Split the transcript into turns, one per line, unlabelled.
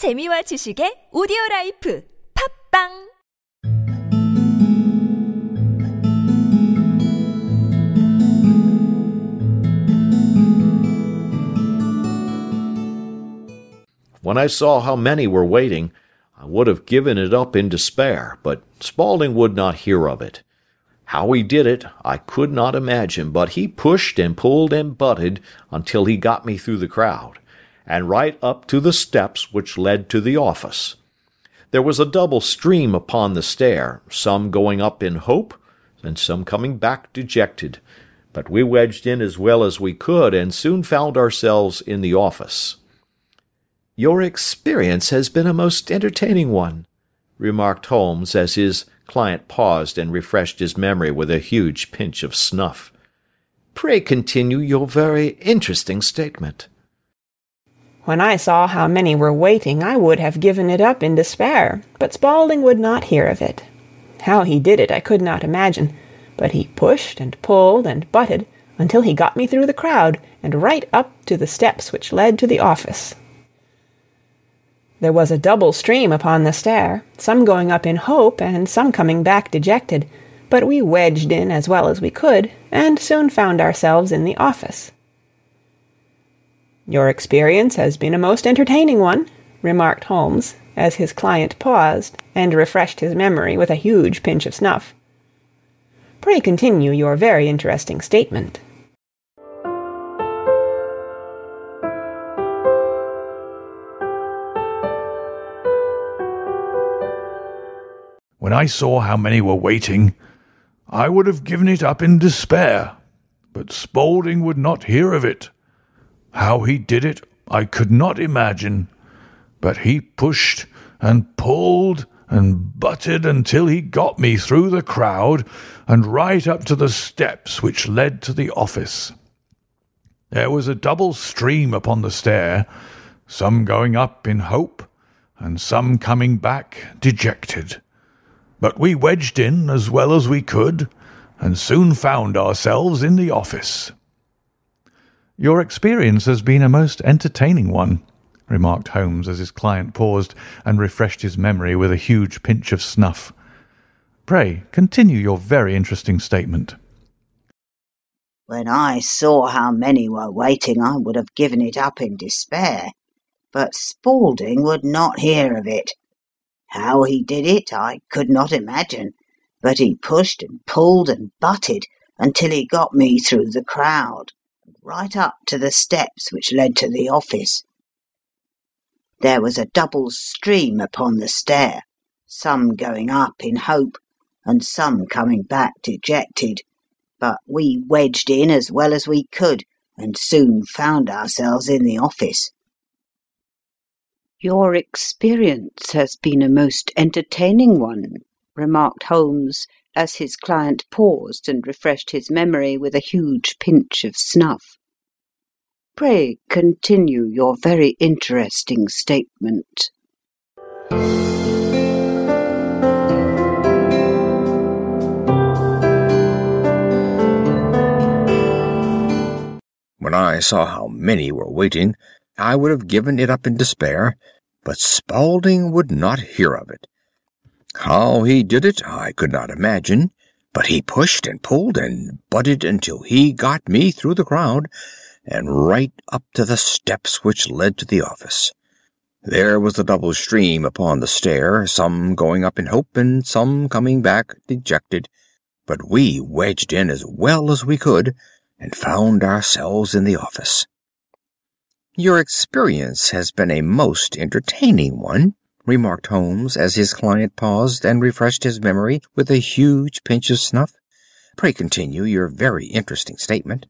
재미와 지식의 오디오 라이프 팝빵
When I saw how many were waiting, I would have given it up in despair, but Spaulding would not hear of it. How he did it, I could not imagine, but he pushed and pulled and butted until he got me through the crowd, and right up to the steps which led to the office. There was a double stream upon the stair, some going up in hope, and some coming back dejected, but we wedged in as well as we could, and soon found ourselves in the office. Your experience has been a most entertaining one, remarked Holmes as his client paused and refreshed his memory with a huge pinch of snuff. Pray continue your very interesting statement.
When I saw how many were waiting, I would have given it up in despair, but Spaulding would not hear of it. How he did it I could not imagine, but he pushed and pulled and butted until he got me through the crowd and right up to the steps which led to the office. There was a double stream upon the stair, some going up in hope and some coming back dejected, but we wedged in as well as we could, and soon found ourselves in the office. Your experience has been a most entertaining one, remarked Holmes, as his client paused and refreshed his memory with a huge pinch of snuff. Pray continue your very interesting statement.
When I saw how many were waiting, I would have given it up in despair, but Spaulding would not hear of it. How he did it I could not imagine, but he pushed and pulled and butted until he got me through the crowd and right up to the steps which led to the office. There was a double stream upon the stair, some going up in hope, and some coming back dejected. But we wedged in as well as we could, and soon found ourselves in the office.
Your experience has been a most entertaining one, remarked Holmes as his client paused and refreshed his memory with a huge pinch of snuff. Pray continue your very interesting statement.
When I saw how many were waiting, I would have given it up in despair, but Spaulding would not hear of it. How he did it I could not imagine, but he pushed and pulled and butted until he got me through the crowd, right up to the steps which led to the office. There was a double stream upon the stair, some going up in hope, and some coming back dejected, but we wedged in as well as we could, and soon found ourselves in the office.
Your experience has been a most entertaining one, remarked Holmes, as his client paused and refreshed his memory with a huge pinch of snuff. Pray continue your very interesting statement.
When I saw how many were waiting, I would have given it up in despair, but Spaulding would not hear of it. How he did it I could not imagine, but he pushed and pulled and butted until he got me through the crowd and right up to the steps which led to the office. There was a double stream upon the stair, some going up in hope and some coming back dejected, but we wedged in as well as we could and found ourselves in the office. Your experience has been a most entertaining one, remarked Holmes as his client paused and refreshed his memory with a huge pinch of snuff. Pray continue your very interesting statement.